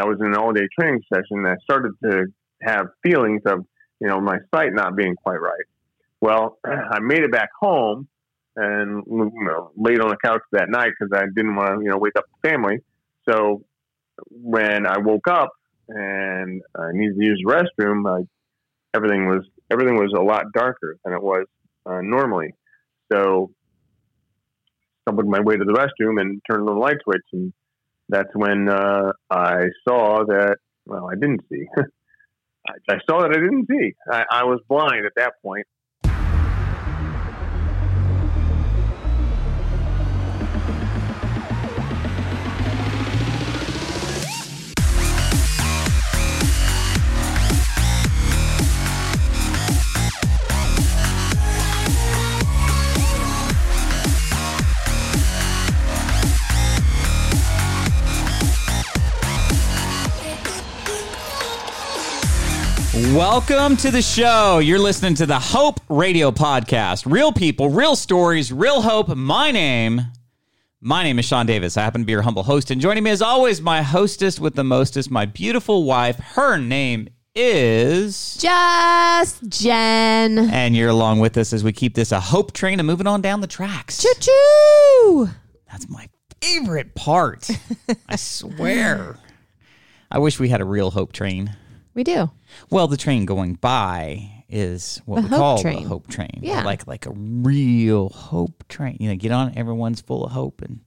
I was in an all day training session I started to have feelings of, you know, my sight not being quite right. Well, I made it back home and you know, laid on the couch that night because I didn't want to, you know, wake up the family. So when I woke up and I needed to use the restroom, I, everything was everything was a lot darker than it was uh, normally. So stumbled my way to the restroom and turned on the light switch, and that's when uh, I saw that. Well, I didn't see. I, saw that I didn't see. I, I was blind at that point. Welcome to the show. You're listening to the Hope Radio Podcast. Real people, real stories, real hope. My name, my name is Sean Davis. I happen to be your humble host, and joining me as always, my hostess with the mostest, my beautiful wife. Her name is Just Jen. and you're along with us as we keep this a hope train and moving on down the tracks. Choo choo. That's my favorite part. I swear. I wish we had a real hope train. We do. Well, the train going by is what The we hope call train. the hope train. Yeah. like like a real hope train. You know, get on. Everyone's full of hope, and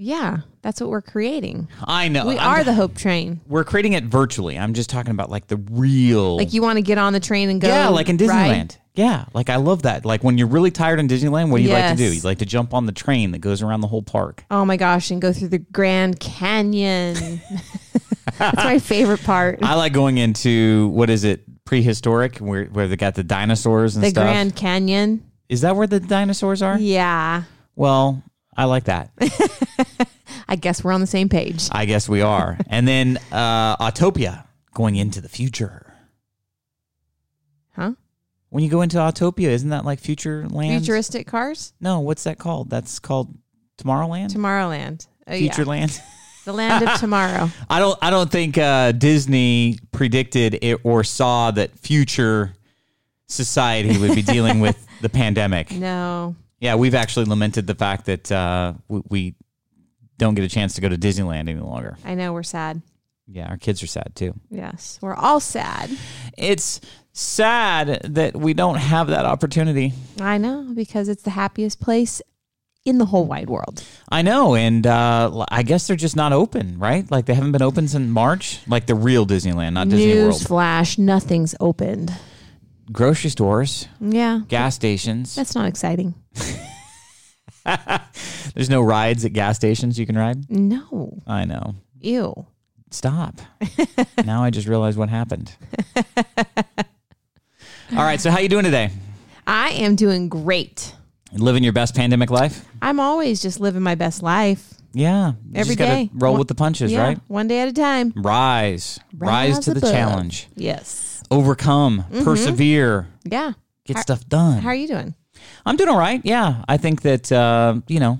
Yeah, that's what we're creating. I know We I'm- are the hope train. We're creating it virtually. I'm just talking about like the real. Like you want to get on the train and go. yeah, like in Disneyland. Yeah, like I love that. Like when you're really tired in Disneyland, what do you like to do? Yes. You like to jump on the train that goes around the whole park. Oh my gosh, and go through the Grand Canyon. that's my favorite part. I like going into what is it prehistoric where where they got the dinosaurs and the stuff. Grand Canyon. is that where the dinosaurs are? Yeah. Well, I like that. I guess we're on the same page. I guess we are. and then uh, Autopia, going into the future. Huh? When you go into Autopia, isn't that like future land? Futuristic cars? No, what's that called? That's called Tomorrowland. Tomorrowland. Oh, yeah. future land. The land of tomorrow. I don't. I don't think uh, Disney predicted it or saw that future society would be dealing with the pandemic. No. Yeah, we've actually lamented the fact that uh, we, we don't get a chance to go to Disneyland any longer. I know we're sad. Yeah, our kids are sad too. Yes. We're all sad. it's sad that we don't have that opportunity. I know because it's the happiest place in the whole wide world. I know, and uh, I guess they're just not open, right? Like they haven't been open since March, like the real Disneyland, not Disney News World. flash, nothing's opened. Grocery stores, Yeah. gas stations. That's not exciting. There's no rides at gas stations you can ride. No. I know. Ew. Stop. now I just realized what happened. All right, so how you doing today? I am doing great. Living your best pandemic life? I'm always just living my best life. Yeah. You Every just gotta. Roll One- with the punches, yeah. right? One day at a time. Rise. Rise, to the above. challenge. Yes. Overcome. Mm-hmm. Persevere. Yeah. Get How- stuff done. How are you doing? I'm doing all right. Yeah. I think that, uh, you know,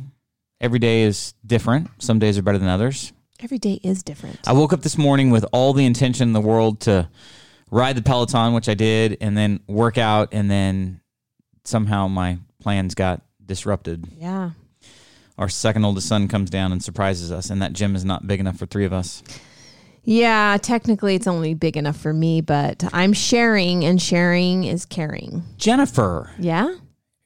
every day is different. Some days are better than others. Every day is different. I woke up this morning with all the intention in the world to ride the Peloton, which I did, and then work out, and then somehow my plans got disrupted. yeah. Our second oldest son comes down and surprises us, and that gym is not big enough for three of us. Yeah. Technically, it's only big enough for me, but I'm sharing, and sharing is caring. Jennifer, Yeah.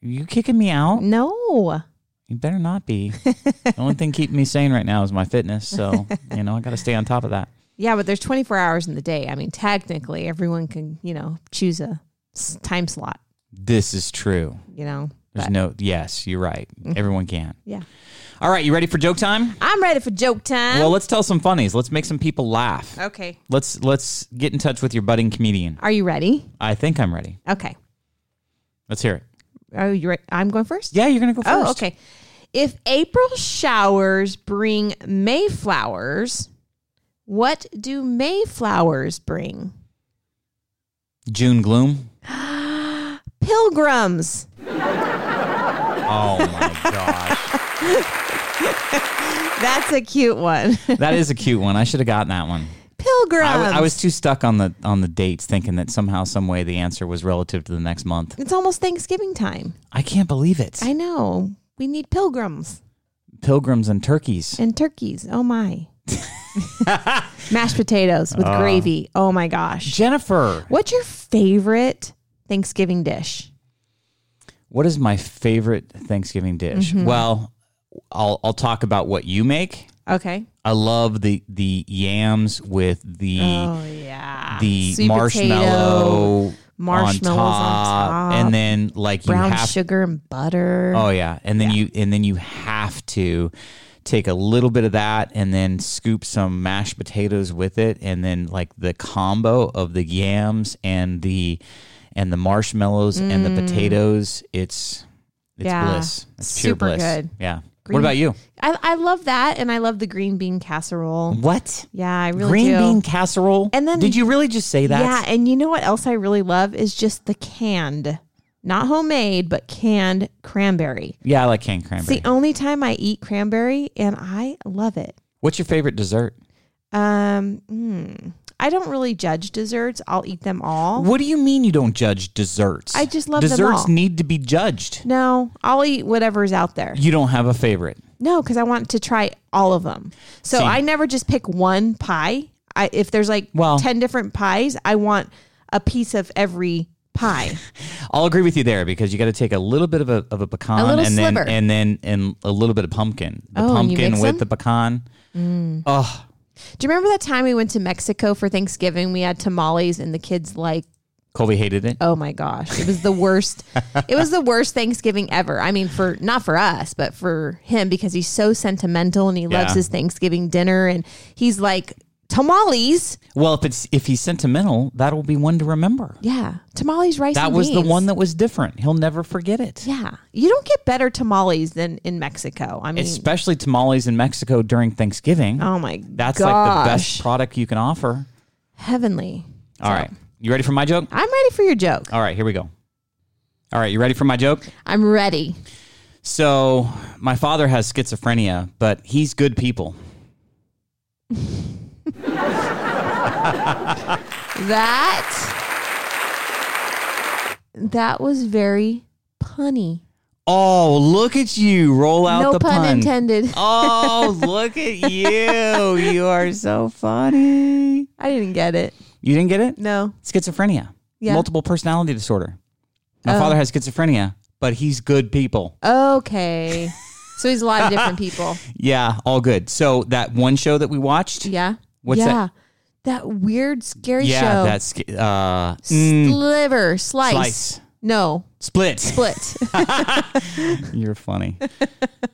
You kicking me out? No. You better not be. the only thing keeping me sane right now is my fitness, so you know I got to stay on top of that. Yeah, but there's 24 hours in the day. I mean, technically, everyone can, you know, choose a time slot, This is true. you know. There's But Mm-hmm. no. Yes, you're right. Everyone can. yeah. All right, you ready for joke time? I'm ready for joke time. Well, let's tell some funnies. Let's make some people laugh. okay. Let's let's get in touch with your budding comedian. Are you ready? I think I'm ready. Okay. Let's hear it. Oh, Are you right? I'm going first? Yeah, you're gonna go oh, first. Oh, okay. If April showers bring Mayflowers, what do Mayflowers bring? June gloom. Pilgrims. Oh my gosh, That's a cute one. that is a cute one. I should have gotten that one. Pilgrims. I, w- I was too stuck on the on the dates, thinking that somehow, some way, the answer was relative to the next month. It's almost Thanksgiving time. I can't believe it. I know. We need pilgrims Pilgrims and turkeys. and turkeys. Oh my. Mashed potatoes with gravy. Oh my gosh. Jennifer, What's your favorite Thanksgiving dish? what is my favorite Thanksgiving dish? Mm-hmm. Well, I'll I'll talk about what you make. Okay. I love the the yams with the Oh yeah. the Sweet marshmallow marshmallows on top, and then like you brown have sugar and butter. Oh yeah, and then you and then you have to take a little bit of that and then scoop some mashed potatoes with it, and then like the combo of the yams and the and the marshmallows and the potatoes. It's it's Mm. Yeah, bliss. It's pure super bliss. good. Yeah. Green- what about you? I, I love that, and I love the green bean casserole. What? Yeah, I really Green do. bean casserole? And then- did you really just say that? Yeah, and you know what else I really love is just the canned, not homemade, but canned cranberry. Yeah, I like canned cranberry. It's the only time I eat cranberry, and I love it. What's your favorite dessert? Um, mm, I don't really judge desserts. I'll eat them all. What do you mean you don't judge desserts? I just love them desserts all. need to be judged. No, I'll eat whatever's out there. You don't have a favorite. No, because I want to try all of them. So See- I never just pick one pie. I, if there's like Well- 10 different pies, I want a piece of every pie. I'll agree with you there because you got to take a little bit of a, of a pecan A little and then sliver. and then and a little bit of pumpkin. The Oh, and you pumpkin mix with them? the pecan. Oh, Do you remember that time we went to Mexico for Thanksgiving? We had tamales and the kids like, Colby hated it. oh my gosh, it was the worst. it was the worst Thanksgiving ever. I mean, for not for us, but for him because he's so sentimental and he loves his Thanksgiving dinner and he's like tamales. Well, if it's if he's sentimental, that'll be one to remember. Yeah, tamales, rice. That was the one that was different. He'll never forget it. Yeah, you don't get better tamales than in Mexico. I mean, Especially tamales in Mexico during Thanksgiving. oh my, god. That's gosh. like the best product you can offer. heavenly. All right. You ready for my joke? I'm ready for your joke. All right, here we go. All right, you ready for my joke? I'm ready. So, my father has schizophrenia, but he's good people. That that was very punny. Oh, look at you roll out no the pun, pun. intended. Oh, look at you. You are so funny. I didn't get it. You didn't get it? No. Schizophrenia. Yeah. Multiple personality disorder. My Oh. father has schizophrenia, but he's good people. Okay. So he's a lot of different people. Yeah, all good. So that one show that we watched, Yeah. What's yeah. that? That weird, scary yeah, show. that's uh mm, Sliver, slice. Slice. No, Split. split. You're funny.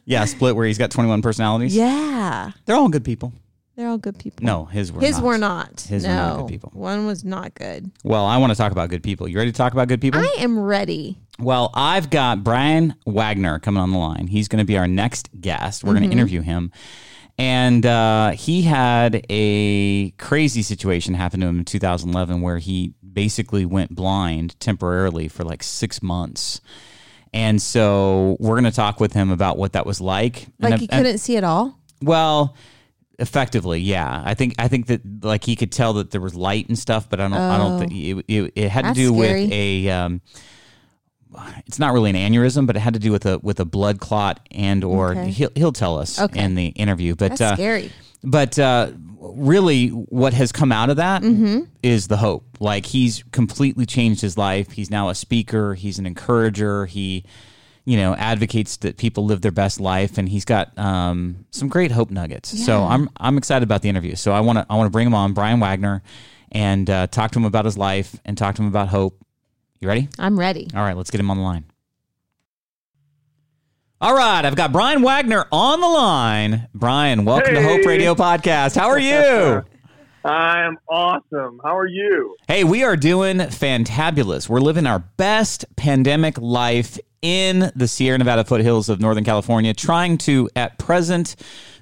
yeah, Split where he's got 21 personalities. yeah. They're all good people. They're all good people. No, his were His not. were not. His were no. not good people. One was not good. Well, I want to talk about good people. You ready to talk about good people? I am ready. Well, I've got Brian Wagner coming on the line. He's going to be our next guest. We're going to interview him. And uh, he had a crazy situation happen to him in 2011 where he basically went blind temporarily for like six months. And so we're going to talk with him about what that was like. Like and, you couldn't see at all. well, effectively, yeah. I think I think that like he could tell that there was light and stuff, but I don't I don't think it, it, it had to Oh. That's do scary. with a. Um, it's not really an aneurysm, but it had to do with a with a blood clot and or Okay. he'll he'll tell us Okay. in the interview. But That's uh, scary. but uh, really, what has come out of that is Mm-hmm. the hope. Like he's completely changed his life. He's now a speaker. He's an encourager. He, you know, advocates that people live their best life, and he's got um, some great hope nuggets. So I'm I'm excited about the interview. So I want to I want to bring him on, Brian Wagner, and uh, talk to him about his life and talk to him about hope. You ready? I'm ready. All right, let's get him on the line. All right, I've got Brian Wagner on the line. Brian, welcome to Hope Radio Podcast. How are you? I'm awesome. How are you? hey, we are doing fantabulous. We're living our best pandemic life in the Sierra Nevada foothills of Northern California, trying to, at present,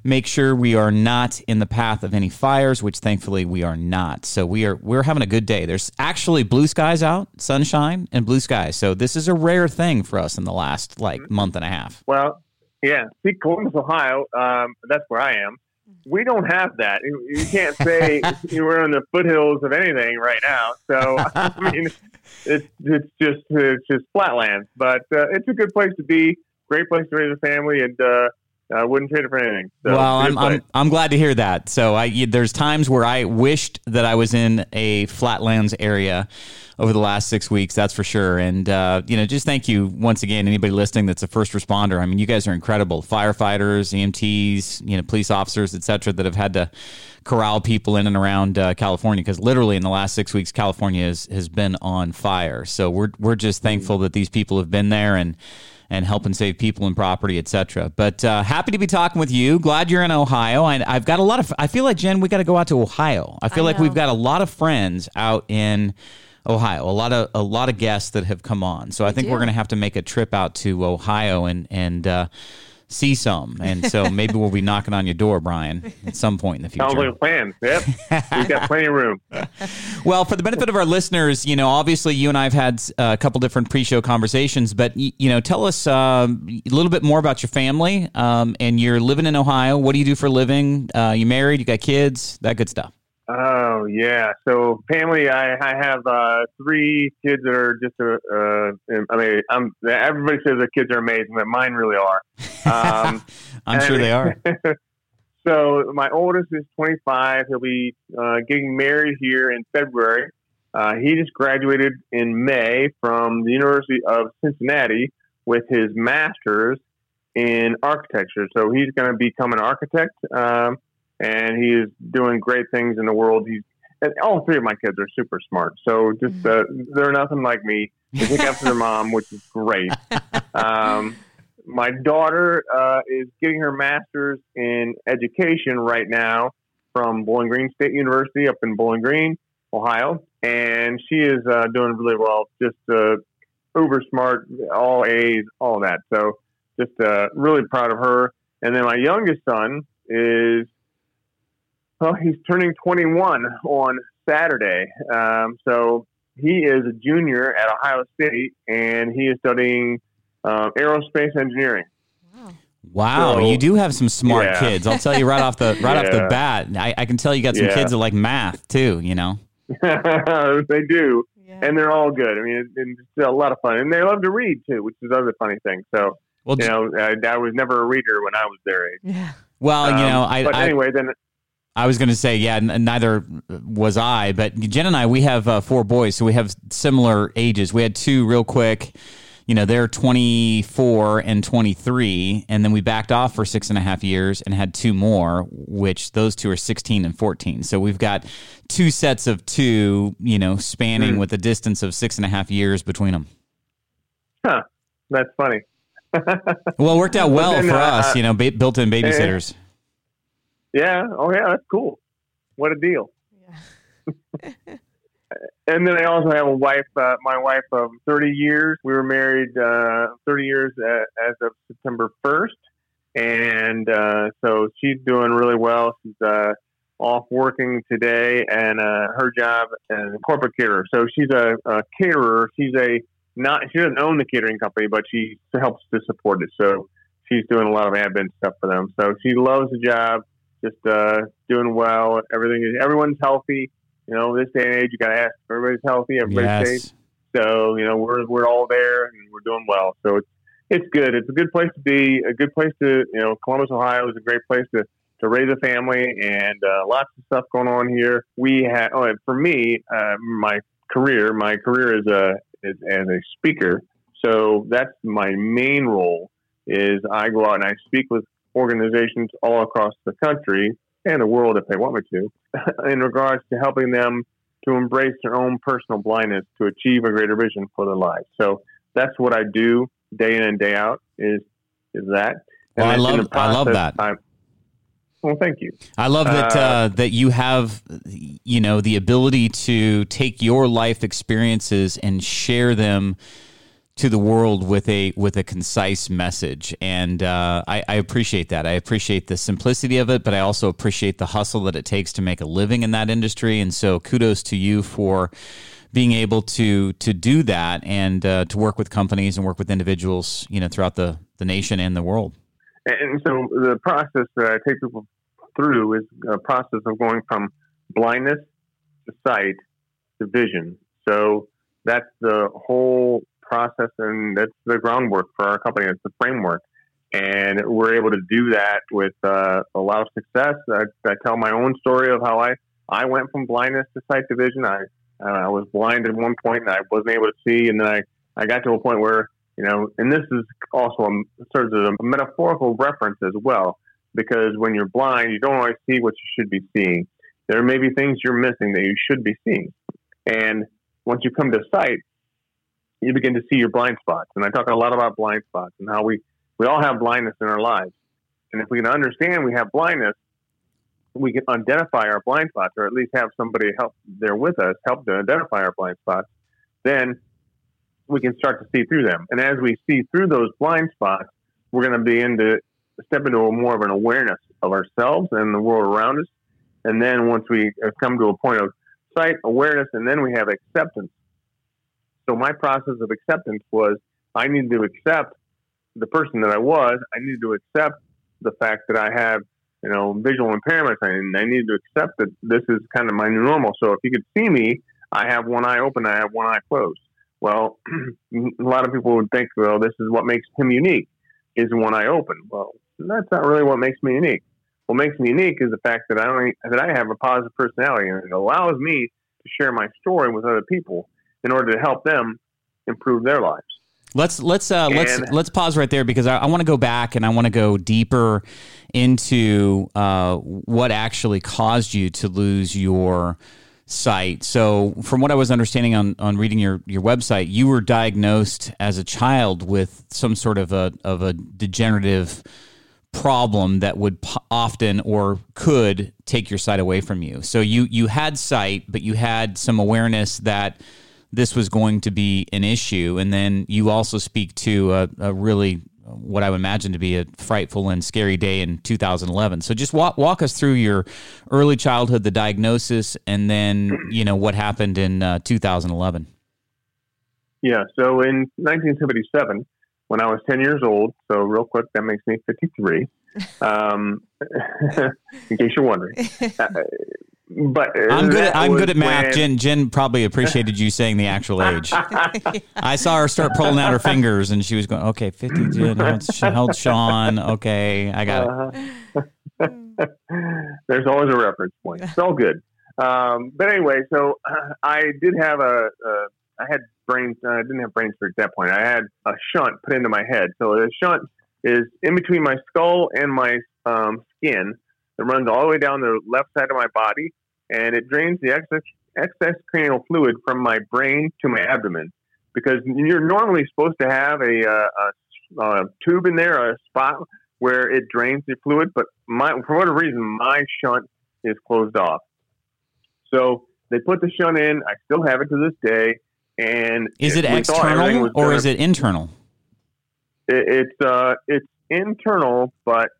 make sure we are not in the path of any fires, which thankfully we are not. So we are we're having a good day. There's actually blue skies out, sunshine and blue skies. So this is a rare thing for us in the last like month and a half. Well, yeah. See, Columbus, Ohio. Um, that's where I am. we don't have that. You, you can't say we're in the foothills of anything right now. So I mean, it's it's just it's just flatlands, but uh, it's a good place to be. Great place to raise a family, and uh, I wouldn't trade it for anything. So well, I'm. I'm I'm glad to hear that. So I there's times where I wished that I was in a flatlands area over the last six weeks. That's for sure. And uh, you know, just thank you once again, anybody listening that's a first responder. I mean, you guys are incredible, firefighters, EMTs, you know, police officers, et cetera, that have had to corral people in and around uh, California because literally in the last six weeks, California has has been on fire. So we're we're just thankful that these people have been there and and helping save people and property, etc. But uh, happy to be talking with you. Glad you're in Ohio. I, I've got a lot of. I feel like Jen, we got to go out to Ohio. I feel I like we've got a lot of friends out in Ohio. A lot of a lot of guests that have come on. So I think do. we're going to have to make a trip out to Ohio and and. Uh, See some, and so maybe we'll be knocking on your door, Brian, at some point in the future. Sounds like a plan. Yep, we've got plenty of room. Well, for the benefit of our listeners, you know, obviously you and I have had uh, a couple different pre-show conversations, but you know, tell us um, a little bit more about your family. Um, and you're living in Ohio. What do you do for a living? Uh, you married? You got kids? That good stuff. Oh yeah. So family, I, I have uh, three kids that are just. Uh, uh, I mean, I'm. Everybody says the kids are amazing, but mine really are. Um, I'm sure they are. so my oldest is 25. He'll be uh, getting married here in February. Uh, he just graduated in May from the University of Cincinnati with his master's in architecture. So he's going to become an architect, um, and he is doing great things in the world. He's and all three of my kids are super smart. So just uh, they're nothing like me. They take after their mom, which is great. Um, my daughter uh, is getting her master's in education right now from Bowling Green State University up in Bowling Green, Ohio, and she is uh, doing really well. Just uh, uber smart, all A's, all that. So just uh, really proud of her. And then my youngest son is, well, he's turning 21 on Saturday. Um, so he is a junior at Ohio State, and he is studying uh, aerospace engineering. Wow, So- you do have some smart Yeah. kids. I'll tell you right off the right off the bat. I, I can tell you got some Yeah. kids that like math too. You know. they do, Yeah. and they're all good. I mean, it's, it's a lot of fun, and they love to read too, which is the other funny thing. So, Well, you know, I, I was never a reader when I was their age. yeah. well, you Um, know, I, but I anyway, then I was going to say, yeah, n- neither was I, but Jen and I, we have uh, four boys, so we have similar ages. We had two real quick. You know, they're 24 and 23, and then we backed off for six and a half years and had two more, which those two are 16 and 14. So we've got two sets of two, you know, spanning Hmm. with a distance of six and a half years between them. huh, that's funny. Well, it worked out well then, for uh, us, you know, ba- built in babysitters. Yeah. Oh, yeah. That's cool. What a deal. And then I also have a wife, uh, my wife of 30 years. We were married uh, 30 years uh, as of September 1st. And uh, so she's doing really well. She's uh, off working today, and uh, her job as a corporate caterer. So she's a, a caterer. She's a not. She doesn't own the catering company, but she helps to support it. So she's doing a lot of admin stuff for them. So she loves the job. Just uh, doing well. Everything is. Everyone's healthy. You know, this day and age, you got to ask if everybody's healthy, everybody's safe. So you know, we're we're all there and we're doing well. So it's it's good. It's a good place to be. A good place to you know, Columbus, Ohio is a great place to to raise a family and uh, lots of stuff going on here. We have oh, and for me, uh, my career, my career is a is as a speaker. So that's my main role. Is I go out and I speak with organizations all across the country and the world if they want me to, in regards to helping them to embrace their own personal blindness to achieve a greater vision for their lives. So that's what I do day in and day out. Is is that? Well, I love- the I love that. I'm- well, thank you. I love that uh, Uh, that you have you know the ability to take your life experiences and share them to the world with a with a concise message, and uh, I, I appreciate that. I appreciate the simplicity of it, but I also appreciate the hustle that it takes to make a living in that industry. And so, kudos to you for being able to to do that and uh, to work with companies and work with individuals, you know, throughout the the nation and the world. And so the process that I take people through is a process of going from blindness to sight to vision. So that's the whole process, and that's the groundwork for our company. It's the framework, and we're able to do that with uh, a lot of success. I, I, tell my own story of how I I went from blindness to sight to vision. I uh, I was blind at one point, and I wasn't able to see, and then I I got to a point where you know, and this is also a, serves as a metaphorical reference as well, because when you're blind, you don't always see what you should be seeing. There may be things you're missing that you should be seeing, and once you come to sight, you begin to see your blind spots. And I talk a lot about blind spots and how we, we all have blindness in our lives. And if we can understand we have blindness, we can identify our blind spots or at least have somebody help there with us, help to identify our blind spots, then we can start to see through them. And as we see through those blind spots, we're going to begin to step into a more of an awareness of ourselves and the world around us. And then once we come to a point of sight, awareness, and then we have acceptance. So my process of acceptance was I needed to accept the person that I was. I needed to accept the fact that I have, you know, visual impairments, and I needed to accept that this is kind of my new normal. So if you could see me, I have one eye open, I have one eye closed. Well, a lot of people would think, well, this is what makes him unique, is one eye open. Well, that's not really what makes me unique what makes me unique is the fact that I only, that I have a positive personality, and it allows me to share my story with other people in order to help them improve their lives. Let's let's uh, let's let's pause right there because I, I want to go back and I want to go deeper into uh, what actually caused you to lose your sight. So, from what I was understanding on, on reading your, your website, you were diagnosed as a child with some sort of a of a degenerative problem that would often or could take your sight away from you. So you you had sight, but you had some awareness that this was going to be an issue, and then you also speak to a, a really what I would imagine to be a frightful and scary day in 2011. So just walk walk us through your early childhood, the diagnosis, and then you know what happened in uh, 2011. Yeah, so in 1977, when I was 10 years old. So, real quick, that makes me 53, um, in case you're wondering. Uh, but I'm good. At, I'm good at math. When... Jen, Jen probably appreciated you saying the actual age. I saw her start pulling out her fingers, and she was going, "Okay, 50. Jen held Sean. Okay, I got uh-huh. it." There's always a reference point. It's all good. Um, but anyway, so uh, I did have a, a I had brain. Uh, I didn't have brain surgery at that point. I had a shunt put into my head. So the shunt is in between my skull and my um, skin. It runs all the way down the left side of my body, and it drains the excess excess cranial fluid from my brain to my abdomen. Because you're normally supposed to have a, uh, a, a tube in there, a spot where it drains the fluid, but my, for whatever reason, my shunt is closed off. So they put the shunt in. I still have it to this day. And is it external or is it internal? It, it's uh, it's internal, but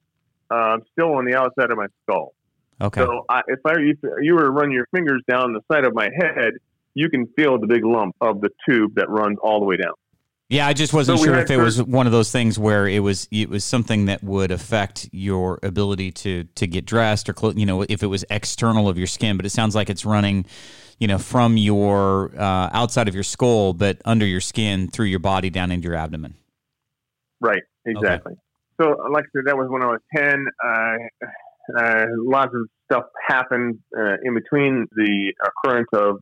uh, I'm still on the outside of my skull. Okay. So I, if I if you were to run your fingers down the side of my head, you can feel the big lump of the tube that runs all the way down. Yeah, I just wasn't so sure if it was one of those things where it was it was something that would affect your ability to to get dressed or clo- you know if it was external of your skin. But it sounds like it's running you know, from your uh, outside of your skull, but under your skin through your body down into your abdomen. Right. Exactly. Okay. So, like I said, that was when I was ten. Uh, uh, lots of stuff happened uh, in between the occurrence of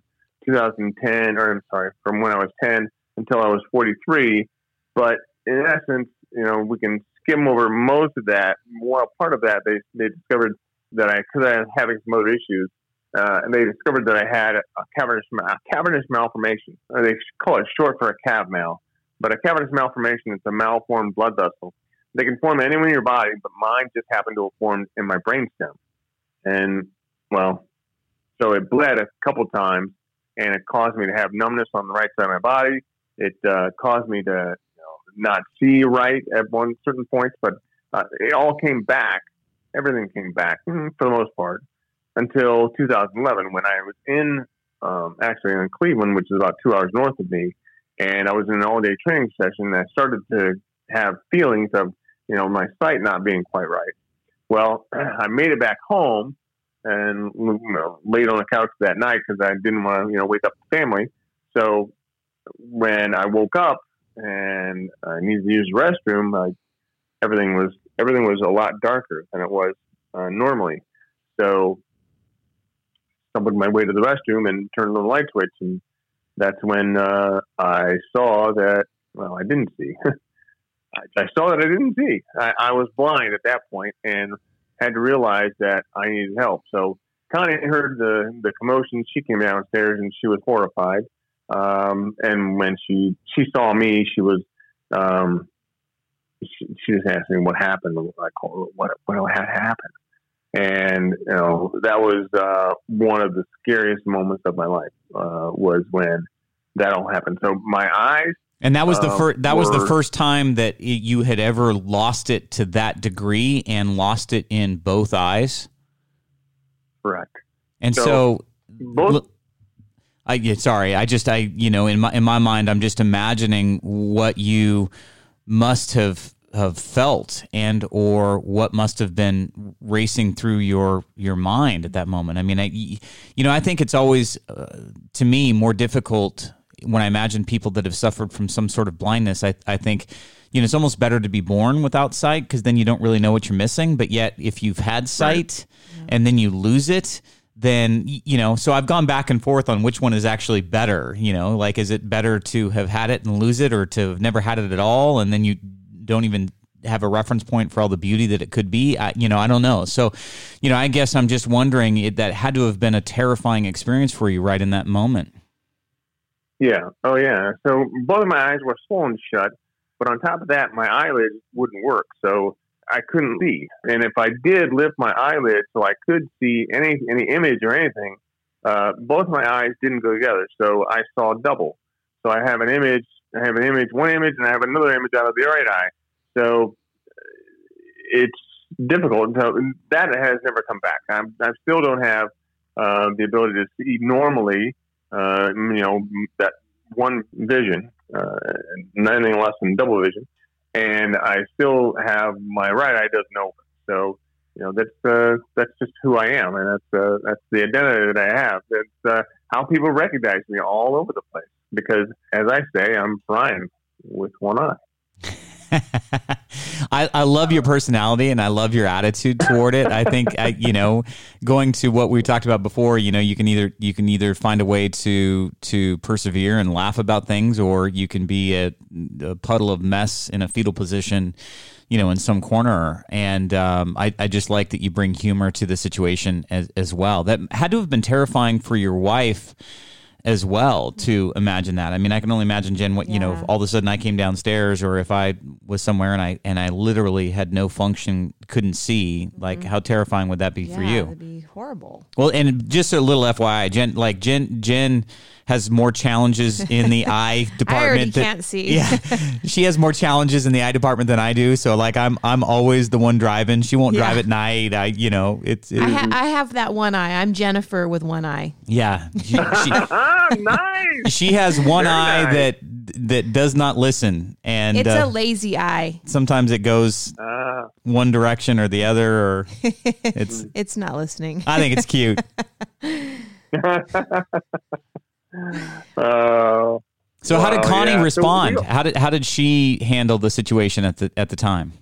2010, or I'm sorry, from when I was 10 until I was 43. But in essence, you know, we can skim over most of that. Well, part of that, they they discovered that I, because I was having some other issues, uh, and they discovered that I had a cavernous, a cavernous malformation. Or they call it short for a cav mal. But a cavernous malformation is a malformed blood vessel. They can form anywhere in your body, but mine just happened to have formed in my brainstem. And, well, so it bled a couple times, and it caused me to have numbness on the right side of my body. It uh, caused me to you know, not see right at one certain points, but uh, it all came back. Everything came back mm, for the most part until 2011 when I was in um, actually in Cleveland, which is about two hours north of me, and I was in an all day training session. And I started to have feelings of you know my sight not being quite right. Well, I made it back home and you know, laid on the couch that night because I didn't want to, you know, wake up the family. So when I woke up and I needed to use the restroom, I, everything was everything was a lot darker than it was uh, normally. So stumbled my way to the restroom and turned on the light switch, and that's when uh, I saw that. Well, I didn't see. I, I, saw that I didn't see. I, I, was blind at that point and had to realize that I needed help. So Connie heard the the commotion. She came downstairs and she was horrified. Um, and when she she saw me, she was um, she, she just asked me what happened. Called what what had happened, and you know that was uh, one of the scariest moments of my life uh, was when that all happened. So my eyes. And that was the uh, first. That was the first time that you had ever lost it to that degree, and lost it in both eyes. Correct. And so, so both. I yeah, sorry. I just I you know in my in my mind I'm just imagining what you must have have felt and or what must have been racing through your your mind at that moment. I mean, I you know I think it's always uh, to me more difficult when I imagine people that have suffered from some sort of blindness. I I think you know it's almost better to be born without sight because then you don't really know what you're missing. But yet if you've had sight right. and then you lose it then you know so i've gone back and forth on which one is actually better you know like is it better to have had it and lose it or to have never had it at all and then you don't even have a reference point for all the beauty that it could be I, you know i don't know so you know i guess i'm just wondering it, that had to have been a terrifying experience for you right in that moment yeah oh yeah so both of my eyes were swollen shut but on top of that my eyelids wouldn't work so I couldn't see. And if I did lift my eyelids so I could see any any image or anything, uh, both my eyes didn't go together. So I saw double. So I have an image, I have an image, one image, and I have another image out of the right eye. So it's difficult. So that has never come back. I'm, i still don't have uh, the ability to see normally. Uh, you know that one vision, uh, nothing less than double vision and I still have my right eye doesn't open. So you know that's uh, that's just who I am, and that's uh, that's the identity that I have. That's uh, how people recognize me all over the place. Because as I say, I'm Brian with one eye. I, I love your personality and I love your attitude toward it. I think I, you know, going to what we talked about before, you know, you can either you can either find a way to to persevere and laugh about things, or you can be a, a puddle of mess in a fetal position, you know, in some corner. And um, I, I just like that you bring humor to the situation as as well. That had to have been terrifying for your wife as well to imagine that. I mean, I can only imagine Jen. What yeah. you know, if all of a sudden I came downstairs, or if I was somewhere and I and I literally had no function, couldn't see. Like, mm-hmm. how terrifying would that be yeah, for you? It'd be horrible. Well, and just a little FYI, Jen, like Jen, Jen has more challenges in the eye department. I already can't see. Yeah, she has more challenges in the eye department than I do. So like I'm I'm always the one driving. She won't yeah. drive at night. I you know it's. I, ha- I, have that one eye. I'm Jennifer with one eye. Yeah, she, she, nice. She has one Very eye nice. that that does not listen, and it's uh, a lazy eye. Sometimes it goes uh, one direction or the other, or it's it's not listening. I think it's cute. Uh, so how did Connie yeah. respond? So how did how did she handle the situation at the at the time?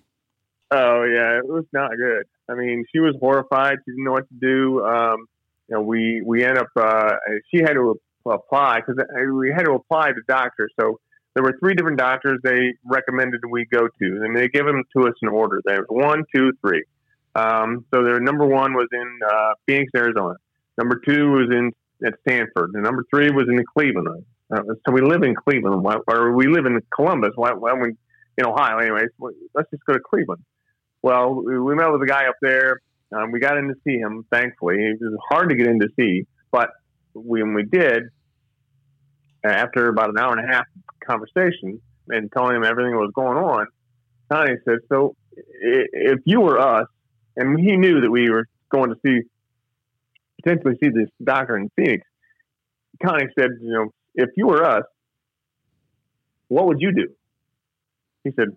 Oh yeah, it was not good. I mean, she was horrified. She didn't know what to do. Um, you know, we we end up. Uh, she had to apply because we had to apply to doctors. So there were three different doctors they recommended we go to, and they gave them to us in order. There was one, two, three. Um, so their number one was in uh, Phoenix, Arizona. Number two was in at Stanford. And number three was in Cleveland. Uh, so we live in Cleveland, or we live in Columbus. Why, why we in Ohio, anyways? Let's just go to Cleveland. Well, we met with a guy up there. Um, we got in to see him. Thankfully, it was hard to get in to see, but when we did, after about an hour and a half conversation and telling him everything that was going on, Connie said, "So, if you were us, and he knew that we were going to see potentially see this doctor in Phoenix, Connie said, you know, if you were us, what would you do? He said,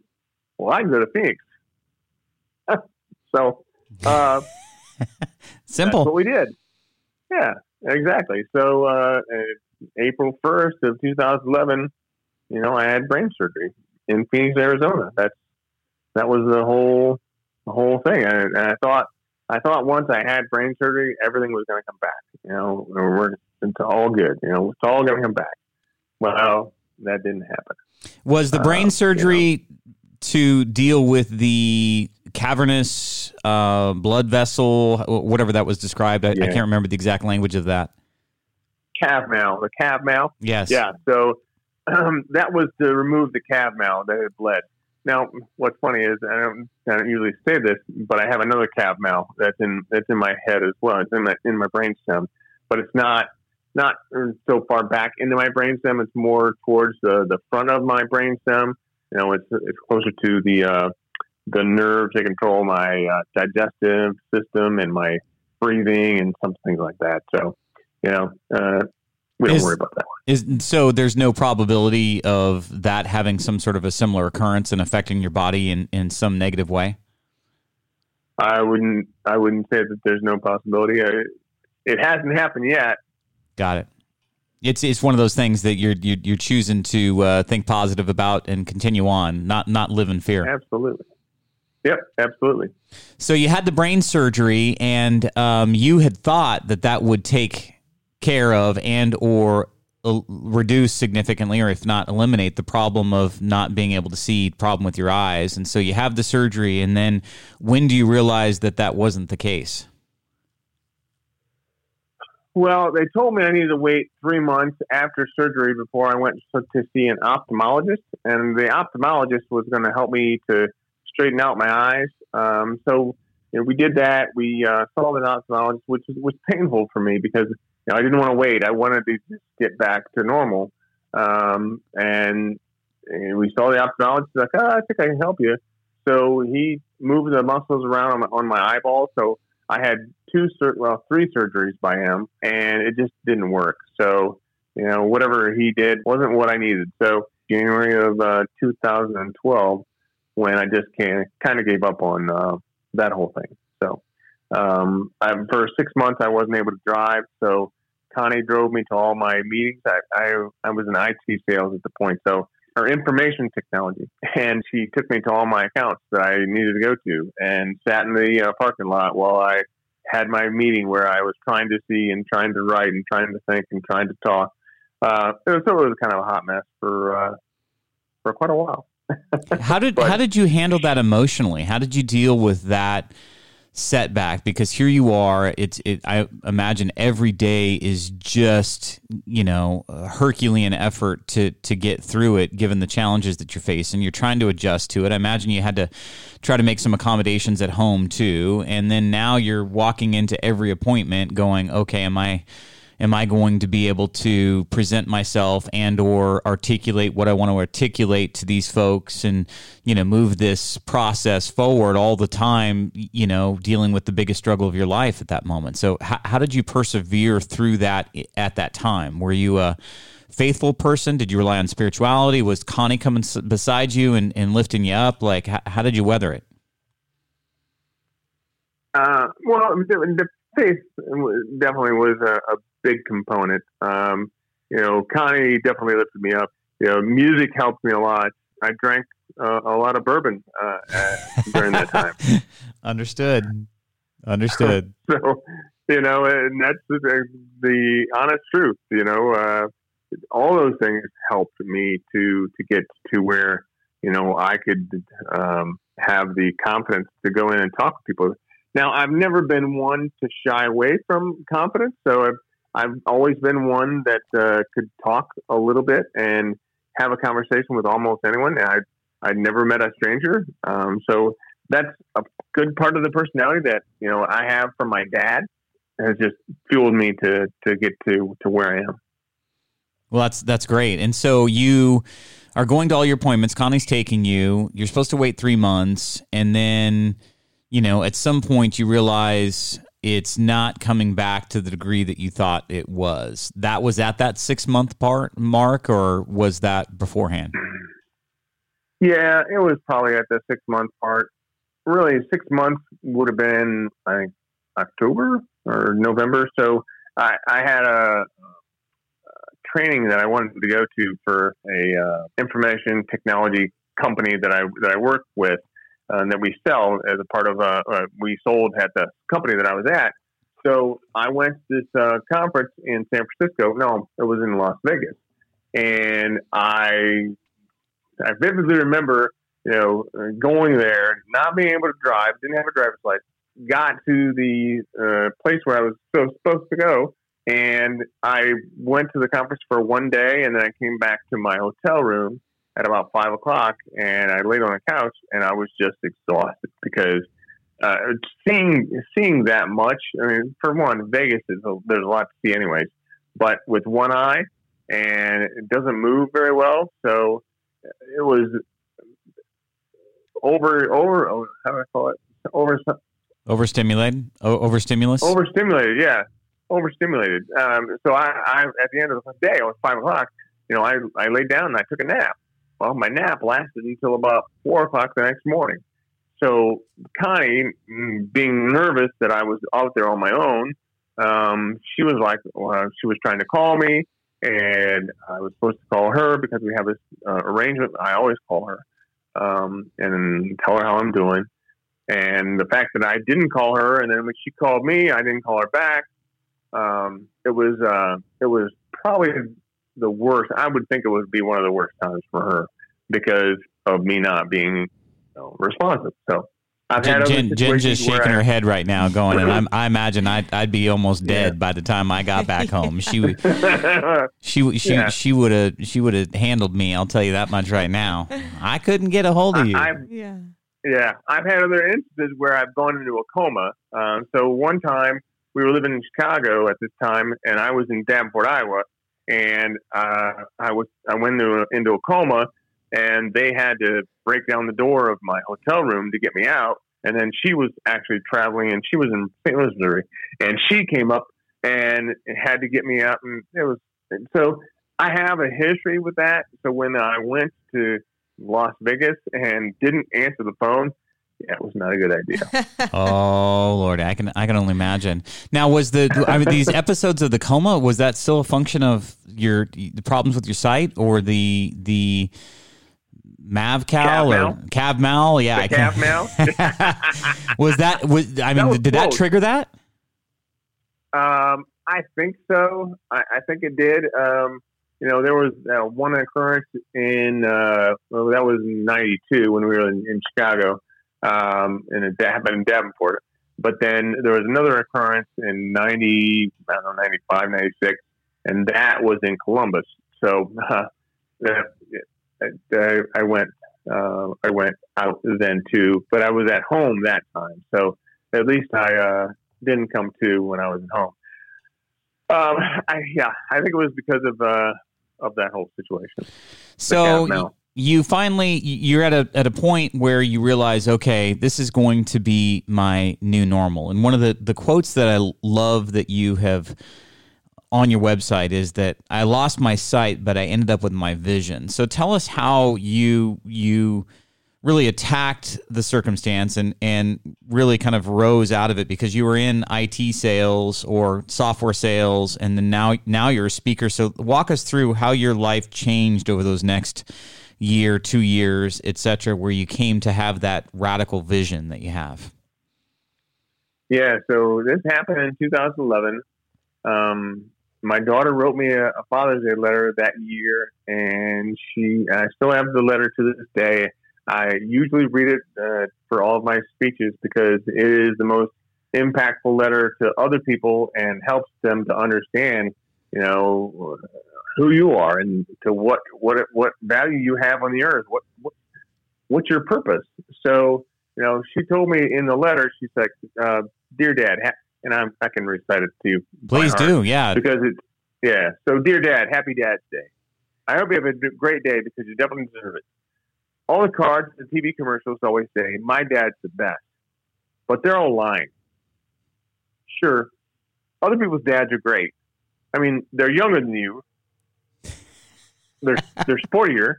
well, I can go to Phoenix. so Uh, Simple. That's what we did. Yeah, exactly. So uh, April first of 2011, you know, I had brain surgery in Phoenix, Arizona. That's that was the whole the whole thing. And I thought I thought once I had brain surgery, everything was going to come back. You know, we're it's all good. You know, it's all going to come back. Well, that didn't happen. Was the brain Uh, surgery you to deal with the cavernous uh, blood vessel, whatever that was described? I, I can't remember the exact language of that. Cav mal, the cav mal. Yes. Yeah. So um, that was to remove the cav mal that had bled. Now, what's funny is I don't, I don't usually say this, but I have another cav mal that's in that's in my head as well. It's in my in my brainstem, but it's not not so far back into my brainstem. It's more towards the the front of my brainstem. You know, it's it's closer to the uh, the nerves that control my uh, digestive system and my breathing and some things like that. So, you know, uh, we don't Is- worry about that. Is so there's no probability of that having some sort of a similar occurrence and affecting your body in, in some negative way. I wouldn't. I wouldn't say that there's no possibility. I, it hasn't happened yet. Got it. It's it's one of those things that you're you're, you're choosing to uh, think positive about and continue on, not not live in fear. Absolutely. Yep. Absolutely. So you had the brain surgery, and um, you had thought that that would take care of and or uh, reduce significantly, or if not eliminate, the problem of not being able to see, problem with your eyes. And so you have the surgery, and then when do you realize that that wasn't the case? Well, they told me I needed to wait three months after surgery before I went to see an ophthalmologist, and the ophthalmologist was going to help me to straighten out my eyes. Um, so you know, we did that. We uh, saw the ophthalmologist, which was, was painful for me because you know, I didn't want to wait. I wanted to just get back to normal. Um, and, and we saw the ophthalmologist. Like, oh, I think I can help you. So he moved the muscles around on my, on my eyeball. So I had two, sur- well, three surgeries by him, and it just didn't work. So, you know, whatever he did wasn't what I needed. So, January of uh, 2012, when I just kind of gave up on uh, that whole thing. Um, I, for six months, I wasn't able to drive. So, Connie drove me to all my meetings. I, I, I was in IT sales at the point. So, or information technology. And she took me to all my accounts that I needed to go to and sat in the uh, parking lot while I had my meeting where I was trying to see and trying to write and trying to think and trying to talk. Uh, it was, so it was kind of a hot mess for, uh, for quite a while. How did But- how did you handle that emotionally? How did you deal with that setback? Because here you are. It's it. I imagine every day is just you know a Herculean effort to to get through it, given the challenges that you're facing. You're trying to adjust to it. I imagine you had to try to make some accommodations at home too, and then now you're walking into every appointment going, okay, am I am i going to be able to present myself and or articulate what i want to articulate to these folks and you know move this process forward all the time you know dealing with the biggest struggle of your life at that moment? So how, how did you persevere through that at that time? Were you a faithful person? Did you rely on spirituality? Was connie coming beside you and, and lifting you up? Like how, how did you weather it? Uh, well, the, the faith definitely was a, a big component. Um, you know, Connie definitely lifted me up. You know, music helped me a lot. I drank uh, a lot of bourbon uh, during that time. understood understood so, you know, and that's the, the honest truth. You know, uh, all those things helped me to to get to where you know I could um, have the confidence to go in and talk to people. Now, I've never been one to shy away from confidence, so I've I've always been one that uh, could talk a little bit and have a conversation with almost anyone. I I never met a stranger, um, so that's a good part of the personality that you know I have from my dad has just fueled me to to get to to where I am. Well, that's that's great. And so you are going to all your appointments. Connie's taking you. You're supposed to wait three months, and then you know at some point you realize it's not coming back to the degree that you thought it was. That was at that six month part mark, or was that beforehand? Yeah, it was probably at the six month part. really six months would have been I think October or November. So I, I had a, training that I wanted to go to for a uh, information technology company that I that I work with uh, and that we sell as a part of uh, uh, we sold at the company that I was at. So I went to this uh, conference in San Francisco. No, it was in Las Vegas, and I I vividly remember you know going there, not being able to drive, didn't have a driver's license, got to the uh, place where I was so supposed to go, and I went to the conference for one day, and then I came back to my hotel room at about five o'clock, and I laid on the couch, and I was just exhausted because uh, seeing seeing that much. I mean, for one, Vegas is a, there's a lot to see, anyways. But with one eye, and it doesn't move very well, so it was over over oh, how do I call it over overstimulated o- overstimulus overstimulated yeah overstimulated um, so I, I at the end of the day it was five o'clock you know I, I laid down and I took a nap well my nap lasted until about four o'clock the next morning so Connie mm, being nervous that I was out there on my own um, she was like well, she was trying to call me and I was supposed to call her because we have this uh, arrangement I always call her um, and tell her how I'm doing. And the fact that I didn't call her, and then when she called me, I didn't call her back. Um, it was uh, it was probably the worst. I would think it would be one of the worst times for her because of me not being you know, responsive. So I've Jen, had Jen, Jen's just shaking I, her head right now, going, and I'm, i imagine I'd, I'd be almost dead yeah. by the time I got back home. She would, she she yeah. she would have she would have handled me. I'll tell you that much right now. I couldn't get a hold of you. I, yeah, yeah. I've had other instances where I've gone into a coma. Um, so one time we were living in Chicago at this time, and I was in Davenport, Iowa, and uh, I was I went into into a coma and they had to break down the door of my hotel room to get me out. And then she was actually traveling, and she was in St. Louis, Missouri, and she came up and had to get me out. And it was so I have a history with that. So when I went to Las Vegas and didn't answer the phone, yeah, it was not a good idea. oh Lord, I can I can only imagine. Now, was the I mean these episodes of the coma was that still a function of your the problems with your sight or the the Mavcal or Cav-Mal, yeah, Cav-Mal. was that was I mean, that did close. that trigger that? Um, I think so. I, I think it did. Um, you know, there was uh, one occurrence in uh, well, that was '92 when we were in, in Chicago, um, and it happened in Davenport. But then there was another occurrence in '90, I don't know, '95, '96, and that was in Columbus. So uh, I, I went uh, I went out then too, but I was at home that time, so at least I uh, didn't come to when I was at home. Um, I, yeah, I think it was because of uh, of that whole situation. So you finally you're at a at a point where you realize, okay, this is going to be my new normal. And one of the the quotes that I love that you have on your website is that I lost my sight, but I ended up with my vision. So tell us how you you really attacked the circumstance and and really kind of rose out of it because you were in IT sales or software sales and then now now you're a speaker. So walk us through how your life changed over those next year, 2 years, etc., where you came to have that radical vision that you have. Yeah, so this happened in 2011. Um, my daughter wrote me a, a, Father's Day letter that year, and she I still have the letter to this day. I usually read it uh, for all of my speeches because it is the most impactful letter to other people and helps them to understand, you know, who you are and to what what what value you have on the earth. What, what what's your purpose? So, you know, she told me in the letter, she's like, uh, "Dear Dad, ha- and I'm, I can recite it to you. Please do, yeah. Because it's, yeah. So, dear dad, happy Dad's Day. I hope you have a great day because you definitely deserve it. All the cards the TV commercials always say, my dad's the best. But they're all lying. Sure, other people's dads are great. I mean, they're younger than you. They're they're sportier,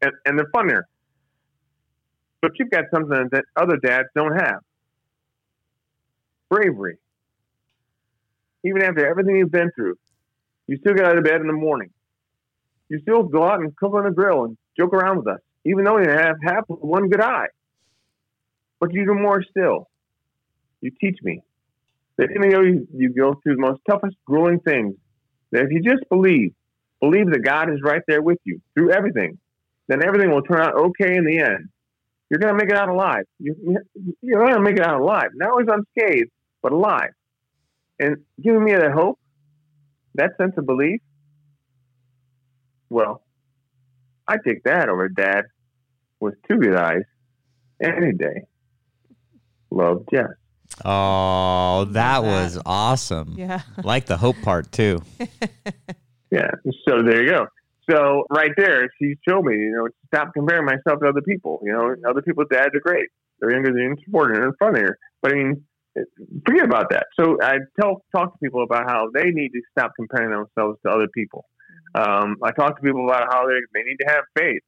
and, and they're funnier. But you've got something that other dads don't have bravery. Even after everything you've been through, you still get out of bed in the morning. You still go out and cook on the grill and joke around with us, even though you have half one good eye. But you do more still. You teach me that even though you, you go through the most toughest, grueling things, that if you just believe, believe that God is right there with you through everything, then everything will turn out okay in the end. You're going to make it out alive. You, you're going to make it out alive, not always unscathed, but alive. And giving me that hope, that sense of belief, well, I take that over dad with two good eyes any day. Love Jess. Oh, that was awesome. Yeah. Like the hope part too. Yeah. So there you go. So right there, she showed me, you know, stop comparing myself to other people. You know, mm-hmm. other people's dads are great. They're younger than you, supporting and funnier. But I mean, forget about that. So I tell talk to people about how they need to stop comparing themselves to other people. Mm-hmm. Um, I talk to people about how they, they need to have faith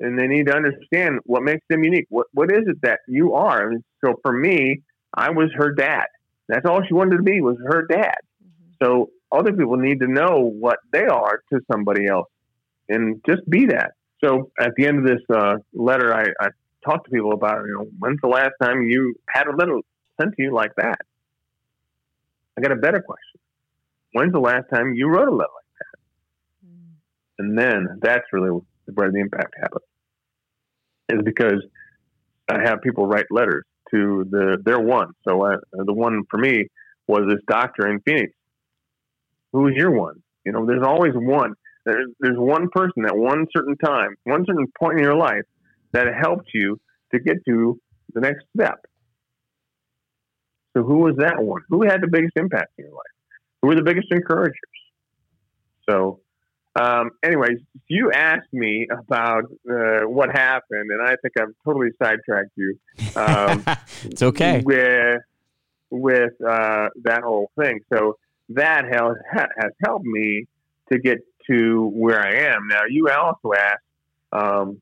and they need to understand what makes them unique. What what is it that you are? And so for me, I was her dad. That's all she wanted to be was her dad. Mm-hmm. So other people need to know what they are to somebody else and just be that. So at the end of this uh, letter, I, I talked to people about, you know, when's the last time you had a letter sent to you like that? I got a better question. When's the last time you wrote a letter like that? And then that's really where the impact happens. Is because I have people write letters to the their one. So uh, the one for me was this doctor in Phoenix. Who is your one? You know, there's always one. There's there's one person at one certain time, one certain point in your life that helped you to get to the next step. So who was that one? Who had the biggest impact in your life? Who were the biggest encouragers? So um, anyways, you asked me about uh, what happened, and I think I've totally sidetracked you. Um, it's okay. With with uh, that whole thing, so that has has helped me to get to where I am now. You also asked um,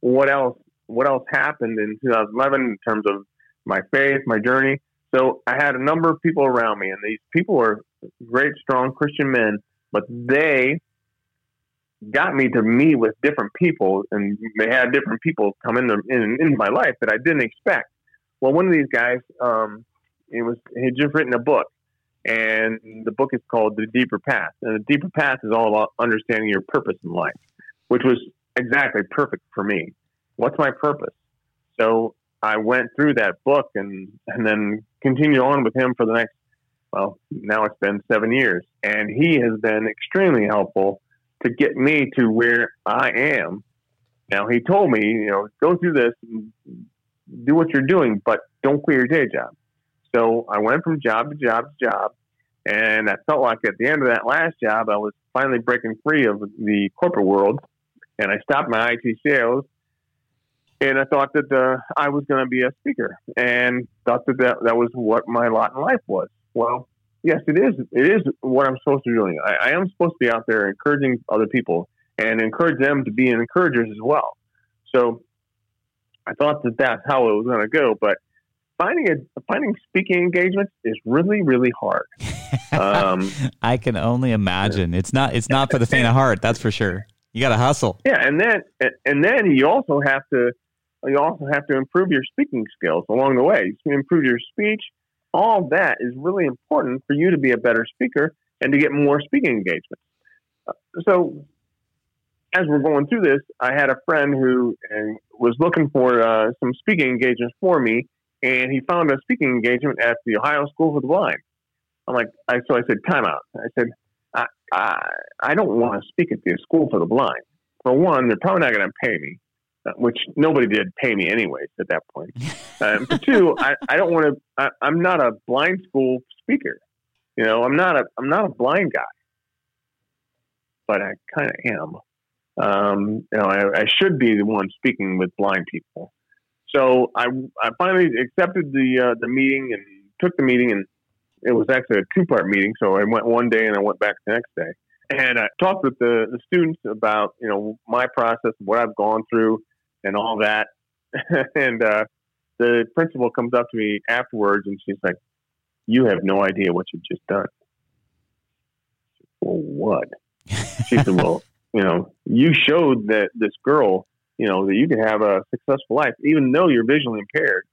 what else what else happened in 2011 in terms of my faith, my journey. So I had a number of people around me, and these people were great, strong Christian men, but they got me to meet with different people, and they had different people come into in, into my life that I didn't expect. Well, one of these guys, um, it was he had just written a book, and the book is called The Deeper Path, and the Deeper Path is all about understanding your purpose in life, which was exactly perfect for me. What's my purpose? So I went through that book and and then continued on with him for the next well now it's been seven years, and he has been extremely helpful to get me to where I am. Now he told me, you know, go through this, do what you're doing, but don't quit your day job. So I went from job to job to job, and I felt like at the end of that last job, I was finally breaking free of the corporate world, and I stopped my IT sales, and I thought that uh, I was going to be a speaker, and thought that, that that was what my lot in life was. Well, yes, it is. It is what I'm supposed to be doing. I, I am supposed to be out there encouraging other people and encourage them to be encouragers as well. So I thought that that's how it was going to go, but finding a finding speaking engagements is really really hard. Um, I can only imagine. It's not it's not for the faint of heart. That's for sure. You got to hustle. Yeah, and then and then you also have to you also have to improve your speaking skills along the way. You improve your speech. All that is really important for you to be a better speaker and to get more speaking engagements. Uh, so, as we're going through this, I had a friend who uh, was looking for uh, some speaking engagements for me, and he found a speaking engagement at the Ohio School for the Blind. I'm like, I, so I said, time out. I said, I, I, I don't want to speak at the School for the Blind. For one, they're probably not going to pay me, uh, which nobody did pay me anyways at that point. Um, for two, I, I don't want to. I'm not a blind school speaker. You know, I'm not a I'm not a blind guy, but I kind of am. Um, you know, I, I should be the one speaking with blind people. So I, I finally accepted the uh, the meeting and took the meeting, and it was actually a two part meeting. So I went one day and I went back the next day, and I talked with the, the students about you know my process, what I've gone through, and all that. and uh, the principal comes up to me afterwards, and she's like, "You have no idea what you've just done." Well, what? She said, "Well, you know, you showed that this girl, you know, that you could have a successful life, even though you're visually impaired.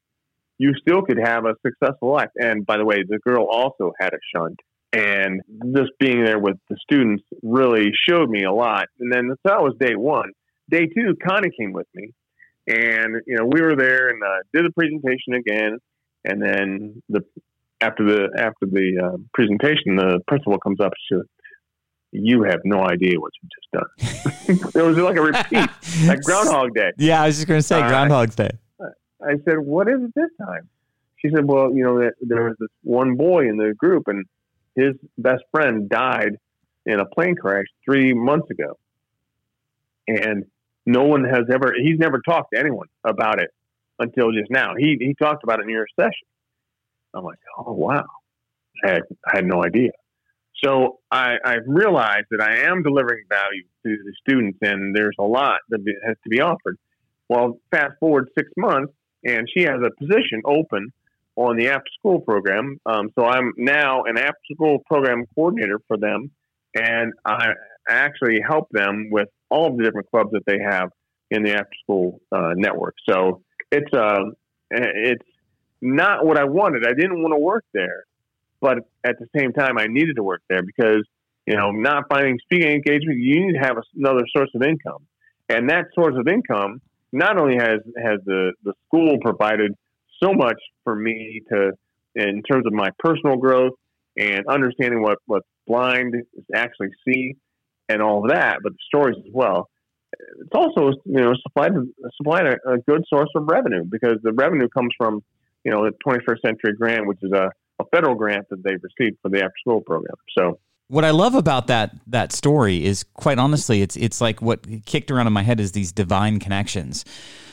You still could have a successful life." And by the way, the girl also had a shunt and just being there with the students really showed me a lot. And then so that was day one. Day two, Connie came with me, and you know we were there and uh, did the presentation again. And then the after the after the uh, presentation, the principal comes up says, "You have no idea what you've just done." it was like a repeat, like Groundhog Day. Yeah, I was just going to say Uh, Groundhog's Day. I said, "What is it this time?" She said, "Well, you know, that there was this one boy in the group, and his best friend died in a plane crash three months ago, and no one has ever. He's never talked to anyone about it until just now. He he talked about it in your session. I'm like, oh wow, I had I had no idea. So I, I realized that I am delivering value to the students, and there's a lot that has to be offered. Well, fast forward six months, and she has a position open on the after school program. Um, so I'm now an after school program coordinator for them, and I actually help them with all of the different clubs that they have in the after school uh, network. So it's uh, it's not what I wanted. I didn't want to work there, but at the same time, I needed to work there because you know not finding speaking engagement, you need to have another source of income, and that source of income not only has has the the school provided so much for me to in terms of my personal growth and understanding what what blind actually see and all of that, but the stories as well. It's also you know supplied supplied a, a good source of revenue because the revenue comes from you know the 21st Century Grant, which is a, a federal grant that they've received for the after school program. So what I love about that that story is quite honestly, it's it's like what kicked around in my head is these divine connections.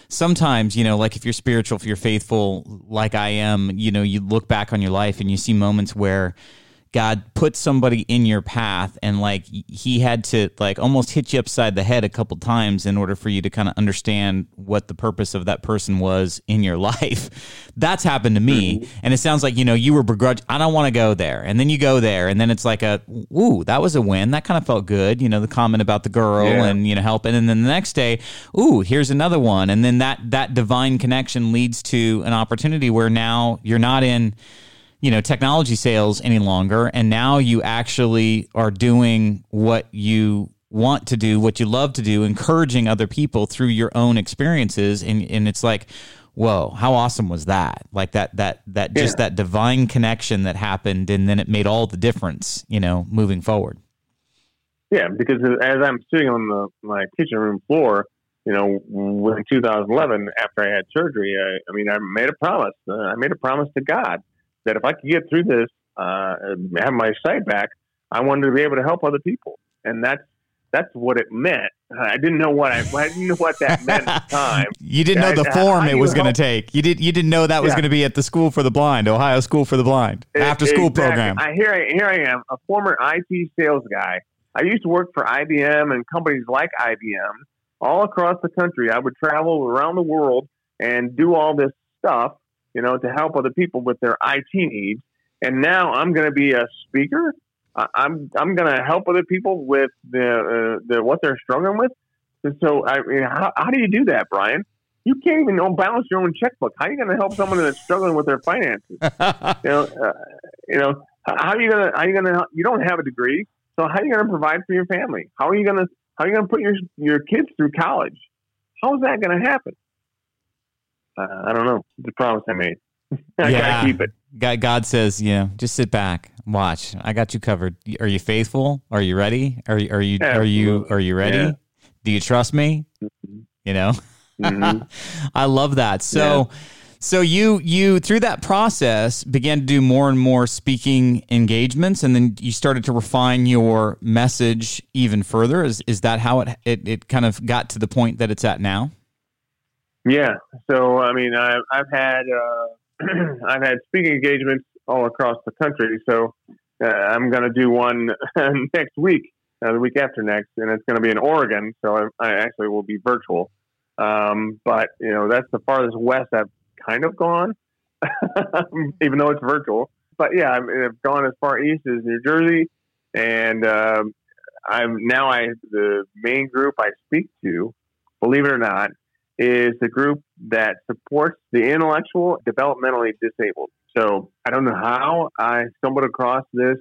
Sometimes, you know, like if you're spiritual, if you're faithful, like I am, you know, you look back on your life and you see moments where God put somebody in your path and like he had to like almost hit you upside the head a couple times in order for you to kind of understand what the purpose of that person was in your life. That's happened to me. And it sounds like, you know, you were begrudged. I don't want to go there. And then you go there and then it's like a, ooh, that was a win. That kind of felt good. You know, the comment about the girl Yeah. and, you know, helping. And then the next day, ooh, here's another one. And then that, that divine connection leads to an opportunity where now you're not in, you know technology sales any longer and now you actually are doing what you want to do what you love to do encouraging other people through your own experiences and and it's like whoa how awesome was that like that that that just Yeah. that divine connection that happened and then it made all the difference you know moving forward Yeah, because as I'm sitting on the my kitchen room floor, you know, in 2011, after I had surgery, I, I mean, I made a promise. Uh, I made a promise to God that if I could get through this, uh, have my sight back, I wanted to be able to help other people, and that's that's what it meant. I didn't know what I, I didn't know what that meant at the time. you didn't know the form how it was going to take you did you didn't know that was Yeah. going to be at the school for the blind ohio school for the blind after school Exactly. program I, here, I, here I am, a former IT sales guy. I used to work for IBM and companies like IBM all across the country. I would travel around the world and do all this stuff, you know, to help other people with their IT needs. And now I'm going to be a speaker. I'm I'm going to help other people with the, uh, the what they're struggling with. And so, I mean, how, how do you do that, Brian? You can't even balance your own checkbook. How are you going to help someone that's struggling with their finances? you know, uh, you know, how are you gonna? How are you gonna? You don't have a degree, so how are you gonna provide for your family? How are you gonna? How are you gonna put your your kids through college? How is that gonna happen? Uh, I don't know. It's a promise I made. I Yeah. gotta keep it. God, God says, you know, just sit back, watch. I got you covered. Are you faithful? Are you ready? Are you are you are you are you ready? Yeah. Do you trust me? You know, Mhm. I love that. So, so you you through that process began to do more and more speaking engagements, and then you started to refine your message even further. Is is that how it it, it kind of got to the point that it's at now? Yeah. So I mean, I've I've had uh, I've had speaking engagements all across the country. So uh, I'm going to do one next week, uh, the week after next, and it's going to be in Oregon. So I, I actually will be virtual. Um, but you know, that's the farthest west I've kind of gone, even though it's virtual. But yeah, I mean, I've gone as far east as New Jersey, and um, I'm now I the main group I speak to, believe it or not, is the group that supports the intellectual developmentally disabled. So I don't know how I stumbled across this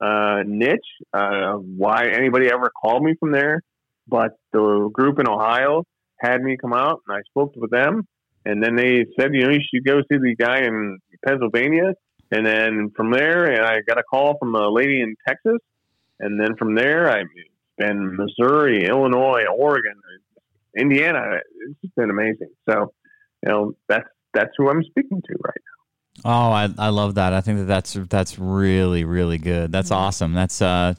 uh, niche, uh, why anybody ever called me from there, but the group in Ohio had me come out and I spoke with them. And then they said, you know, you should go see the guy in Pennsylvania. And then from there, I got a call from a lady in Texas. And then from there, I've been Missouri, Illinois, Oregon, Indiana. It's just been amazing. So, you know, that's that's who I'm speaking to right now. Oh, I, I love that. I think that that's that's really really good. That's mm-hmm. awesome. That's uh,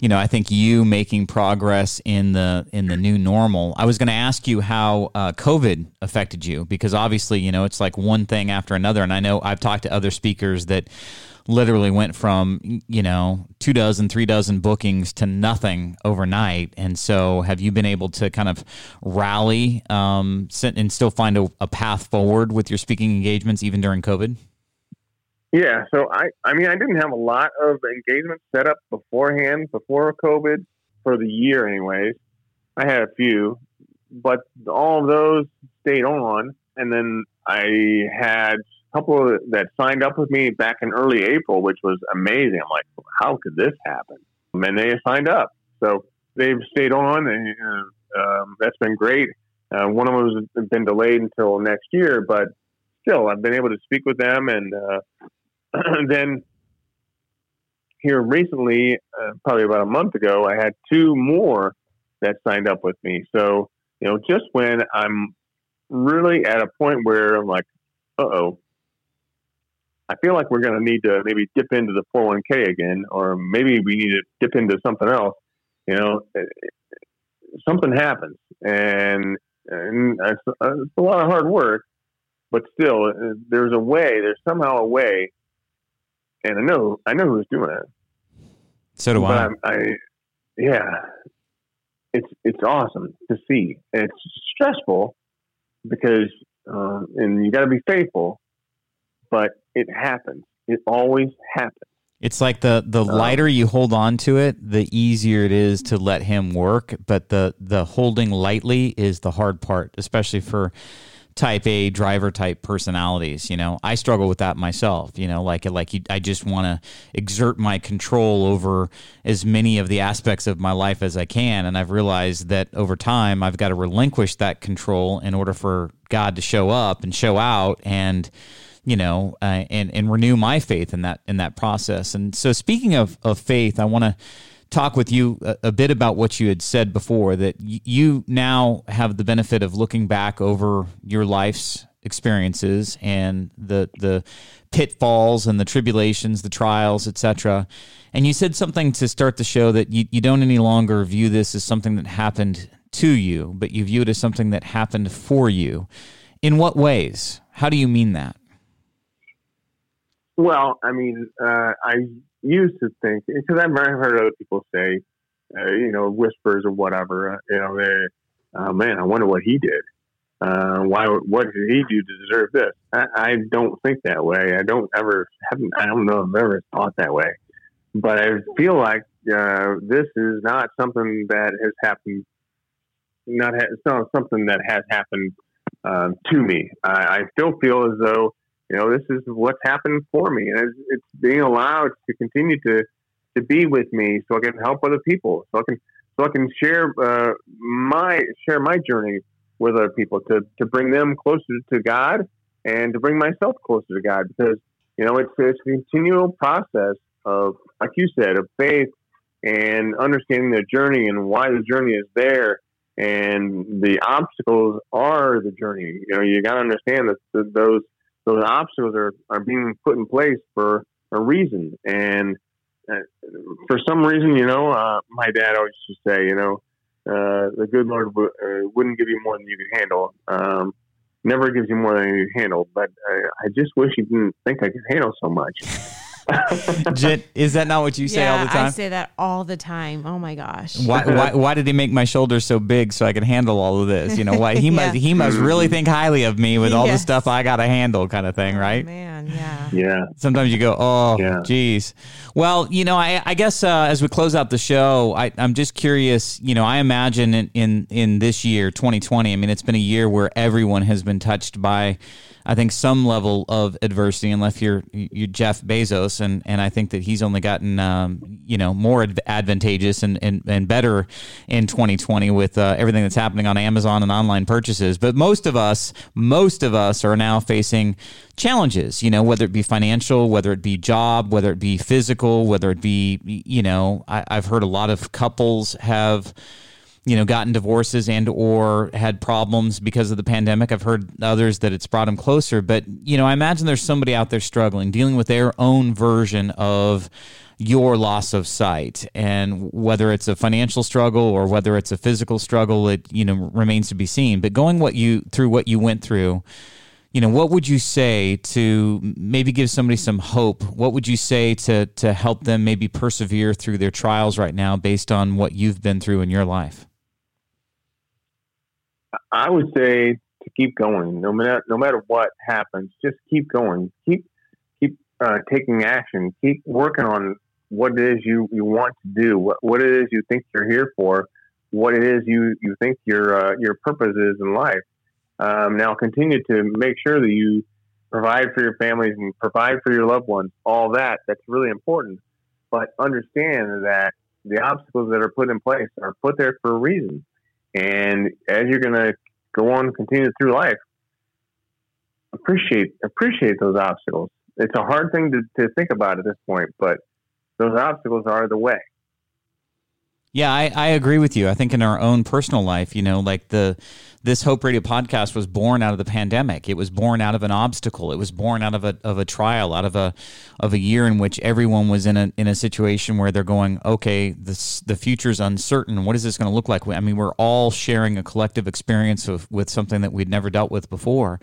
you know, I think you making progress in the in the new normal. I was going to ask you how uh, COVID affected you because obviously you know it's like one thing after another, and I know I've talked to other speakers that literally went from you know two dozen three dozen bookings to nothing overnight and so have you been able to kind of rally um, and still find a, a path forward with your speaking engagements even during covid yeah, so I, I mean, I didn't have a lot of engagement set up beforehand, before COVID, for the year, anyways. I had a few, but all of those stayed on. And then I had couple that signed up with me back in early April, which was amazing. I'm like, how could this happen? And they signed up. So they've stayed on, and uh, um, that's been great. Uh, one of them has been delayed until next year, but still, I've been able to speak with them and uh, then here recently, uh, probably about a month ago, I had two more that signed up with me. So, you know, just when I'm really at a point where I'm like, uh oh, I feel like we're going to need to maybe dip into the 401k again, or maybe we need to dip into something else. You know, uh, something happens, and, and it's, it's a lot of hard work, but still, uh, there's a way, there's somehow a way and I know I know who's doing it. So do but I. I. Yeah, it's it's awesome to see. And it's stressful because uh, and you got to be faithful, but it happens. It always happens. It's like the the um, lighter you hold on to it, the easier it is to let him work. But the the holding lightly is the hard part, especially for type A driver type personalities. You know, I struggle with that myself. You know, like like you, I just want to exert my control over as many of the aspects of my life as I can, and I've realized that over time I've got to relinquish that control in order for God to show up and show out and you know uh, and and renew my faith in that in that process. And so, speaking of of faith, I want to talk with you a, a, bit about what you had said before that y- you now have the benefit of looking back over your life's experiences and the the pitfalls and the tribulations, the trials, etc. And you said something to start the show that you, you don't any longer view this as something that happened to you, but you view it as something that happened for you. In what ways? How do you mean that? Well, I mean, uh, I used to think because I've heard other people say, uh, you know, whispers or whatever. Uh, you know, they, oh man, I wonder what he did. Uh, why? What did he do to deserve this? I, I don't think that way. I don't ever haven't. I don't know I've ever thought that way. But I feel like uh, this is not something that has happened. Not ha- it's not something that has happened um, to me. I, I still feel as though you know, this is what's happened for me, and it's, it's being allowed to continue to to be with me, so I can help other people, so I can so I can share uh, my share my journey with other people to to bring them closer to God and to bring myself closer to God, because you know it's it's a continual process of, like you said, of faith and understanding the journey and why the journey is there and the obstacles are the journey. You know, you got to understand that those those obstacles are, are being put in place for a reason. And uh, for some reason, you know, uh, my dad always used to say, you know, uh, the good Lord w- uh, wouldn't give you more than you could handle. Um, never gives you more than you can handle. But I, I just wish he didn't think I could handle so much. Jen, is that not what you say all the time? I say that all the time. Oh my gosh. why, why, why did he make my shoulders so big so I could handle all of this? You know, why he must he must really think highly of me with all the stuff I got to handle, kind of thing, right? Man, yeah. Yeah. Sometimes you go, oh, Yeah. geez. Well, you know, I, I guess uh, as we close out the show, I, I'm just curious. You know, I imagine in, in in this year, 2020. I mean, it's been a year where everyone has been touched by, I think, some level of adversity. Unless you're you Jeff Bezos, and and I think that he's only gotten um, you know more adv- advantageous and, and and better in 2020 with uh, everything that's happening on Amazon and online purchases. But most of us, most of us are now facing challenges. You know, whether it be financial, whether it be job, whether it be physical, whether it be you know, I, I've heard a lot of couples have you know gotten divorces and or had problems because of the pandemic. I've heard others that it's brought them closer but you know i imagine there's somebody out there struggling dealing with their own version of your loss of sight. And whether it's a financial struggle or whether it's a physical struggle it you know remains to be seen. But going what you through what you went through you know what would you say to maybe give somebody some hope? What would you say to to help them maybe persevere through their trials right now based on what you've been through in your life I would say to keep going, no matter no matter what happens, just keep going. Keep keep uh, taking action. Keep working on what it is you, you want to do. What what it is you think you're here for. What it is you you think your uh, your purpose is in life. Um, now continue to make sure that you provide for your families and provide for your loved ones. All that that's really important. But understand that the obstacles that are put in place are put there for a reason. And as you're going to go on, continue through life, appreciate appreciate those obstacles. It's a hard thing to, to think about at this point, but those obstacles are the way. Yeah, I, I agree with you. I think in our own personal life, you know, like the this Hope Radio podcast was born out of the pandemic. It was born out of an obstacle. It was born out of a of a trial, out of a of a year in which everyone was in a in a situation where they're going, okay, this the future's uncertain. What is this going to look like? I mean, we're all sharing a collective experience of, with something that we'd never dealt with before.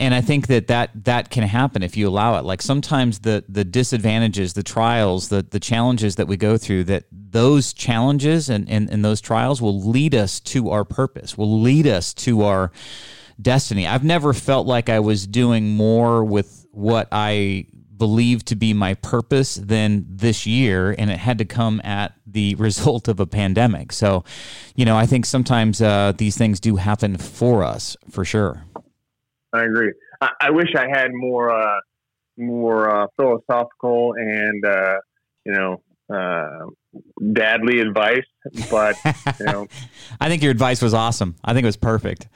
And I think that, that that can happen if you allow it. Like sometimes the the disadvantages, the trials, the the challenges that we go through, that those challenges and, and, and those trials will lead us to our purpose, will lead us to our destiny. I've never felt like I was doing more with what I believe to be my purpose than this year, and it had to come at the result of a pandemic. So, you know, I think sometimes uh, these things do happen for us, for sure. I agree. I, I wish I had more uh, more uh, philosophical and uh, you know uh, dadly advice, but you know I think your advice was awesome. I think it was perfect.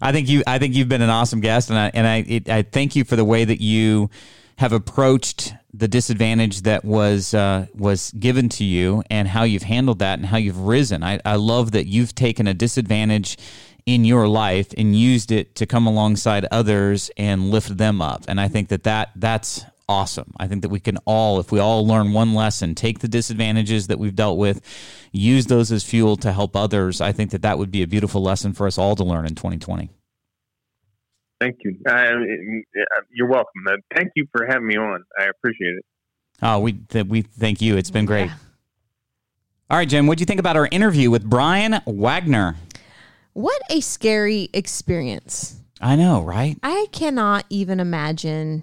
I think you. I think you've been an awesome guest, and I and I it, I thank you for the way that you have approached the disadvantage that was uh, was given to you, and how you've handled that, and how you've risen. I, I love that you've taken a disadvantage in your life and used it to come alongside others and lift them up. And I think that, that that's awesome. I think that we can all, if we all learn one lesson, take the disadvantages that we've dealt with, use those as fuel to help others. I think that that would be a beautiful lesson for us all to learn in 2020. thank you. Uh, you're welcome. Uh, thank you for having me on. I appreciate it. Oh, we th- we thank you. It's been great. Yeah. All right, Jim, what do you think about our interview with Brian Wagner? What a scary experience. I know, right? I cannot even imagine.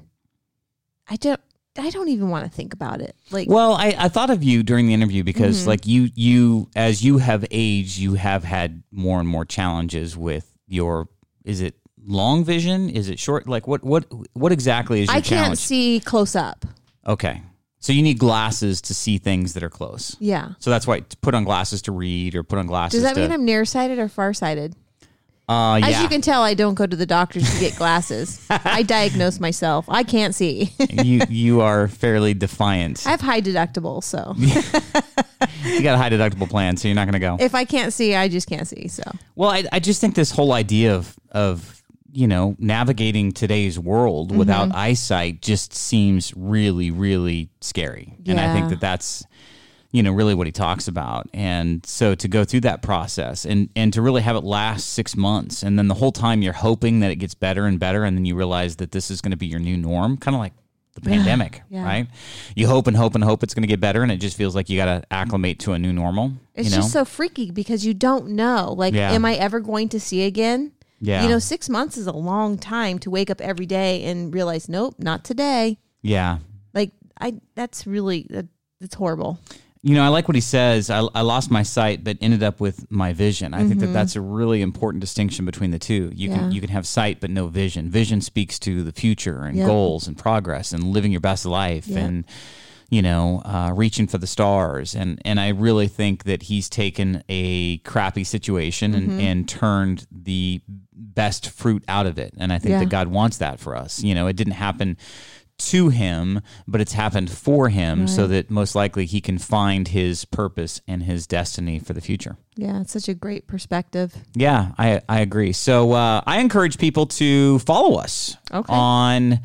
I don't. I don't even want to think about it. Like, Well, I, I thought of you during the interview because, Mm-hmm. like you, you as you have aged, you have had more and more challenges with your. Is it long vision? Is it short? Like what? What? What exactly is your I can't challenge? see close up. Okay, so you need glasses to see things that are close. Yeah. So that's why to put on glasses to read or put on glasses. Does that to, mean I'm nearsighted or farsighted? Uh, yeah. As you can tell, I don't go to the doctors to get glasses. I diagnose myself. I can't see. you you are fairly defiant. I have high deductible, so you got a high deductible plan, so you're not going to go. if I can't see, I just can't see. So Well, I, I just think this whole idea of of you know navigating today's world Mm-hmm. without eyesight just seems really really scary, and I think that that's you know really what he talks about. And so to go through that process and and to really have it last six months, and then the whole time you're hoping that it gets better and better, and then you realize that this is going to be your new norm, kind of like the pandemic, Yeah. right? You hope and hope and hope it's going to get better, and it just feels like you got to acclimate to a new normal. It's you know? just so freaky because you don't know. Like, Yeah. am I ever going to see again? Yeah, You know, six months is a long time to wake up every day and realize, nope, not today. yeah. Like, I that's really that, it's horrible. You know, I like what he says. I, I lost my sight, but ended up with my vision. I think that that's a really important distinction between the two. You Mm-hmm. Yeah. can you can have sight, but no vision. Vision speaks to the future and Yep. goals and progress and living your best life Yep. and you know uh, reaching for the stars. And and I really think that he's taken a crappy situation Mm-hmm. and, and turned the best fruit out of it. And I think Yeah. that God wants that for us. You know, it didn't happen to him, but it's happened for him so that most likely he can find his purpose and his destiny for the future. Yeah, it's such a great perspective. Yeah, I, I agree. So uh, I encourage people to follow us Okay. on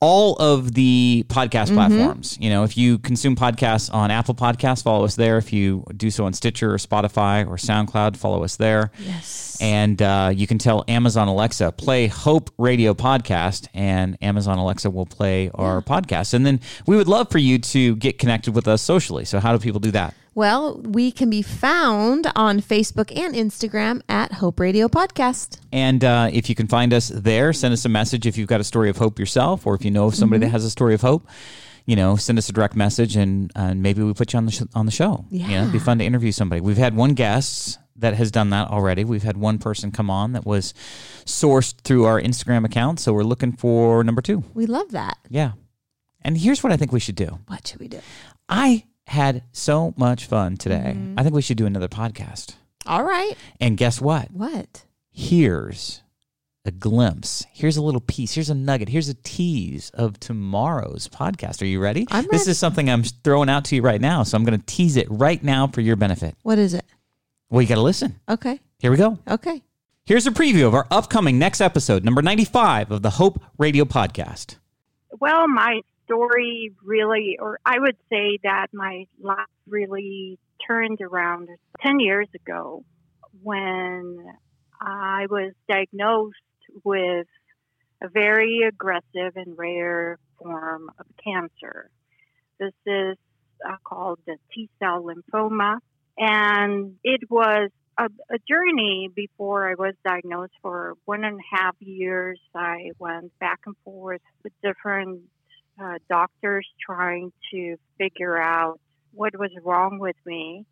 all of the podcast platforms. You know, if you consume podcasts on Apple Podcasts, follow us there. If you do so on Stitcher or Spotify or SoundCloud, follow us there. Yes. And uh, you can tell Amazon Alexa, play Hope Radio Podcast, and Amazon Alexa will play our podcast. And then we would love for you to get connected with us socially. So, how do people do that? Well, we can be found on Facebook and Instagram at Hope Radio Podcast. And uh, if you can find us there, send us a message if you've got a story of hope yourself, or if you know of somebody that has a story of hope. You know, send us a direct message, and uh, maybe we put you on the sh- on the show. You know, it'd be fun to interview somebody. We've had one guest that has done that already. We've had one person come on that was sourced through our Instagram account. So we're looking for number two. We love that. Yeah. And here's what I think we should do. What should we do? I had so much fun today. Mm-hmm. I think we should do another podcast. All right. And guess what? What? Here's a glimpse. Here's a little piece. Here's a nugget. Here's a tease of tomorrow's podcast. Are you ready? I'm ready. This is something I'm throwing out to you right now. So I'm going to tease it right now for your benefit. What is it? Well, you got to listen. Okay. Here we go. Okay. Here's a preview of our upcoming next episode, number 95 of the Hope Radio Podcast. Well, my story really, or I would say that my life really turned around 10 years ago when I was diagnosed with a very aggressive and rare form of cancer. This is uh, called the T cell lymphoma. And it was a, a journey before I was diagnosed for one and a half years. I went back and forth with different uh, doctors trying to figure out what was wrong with me.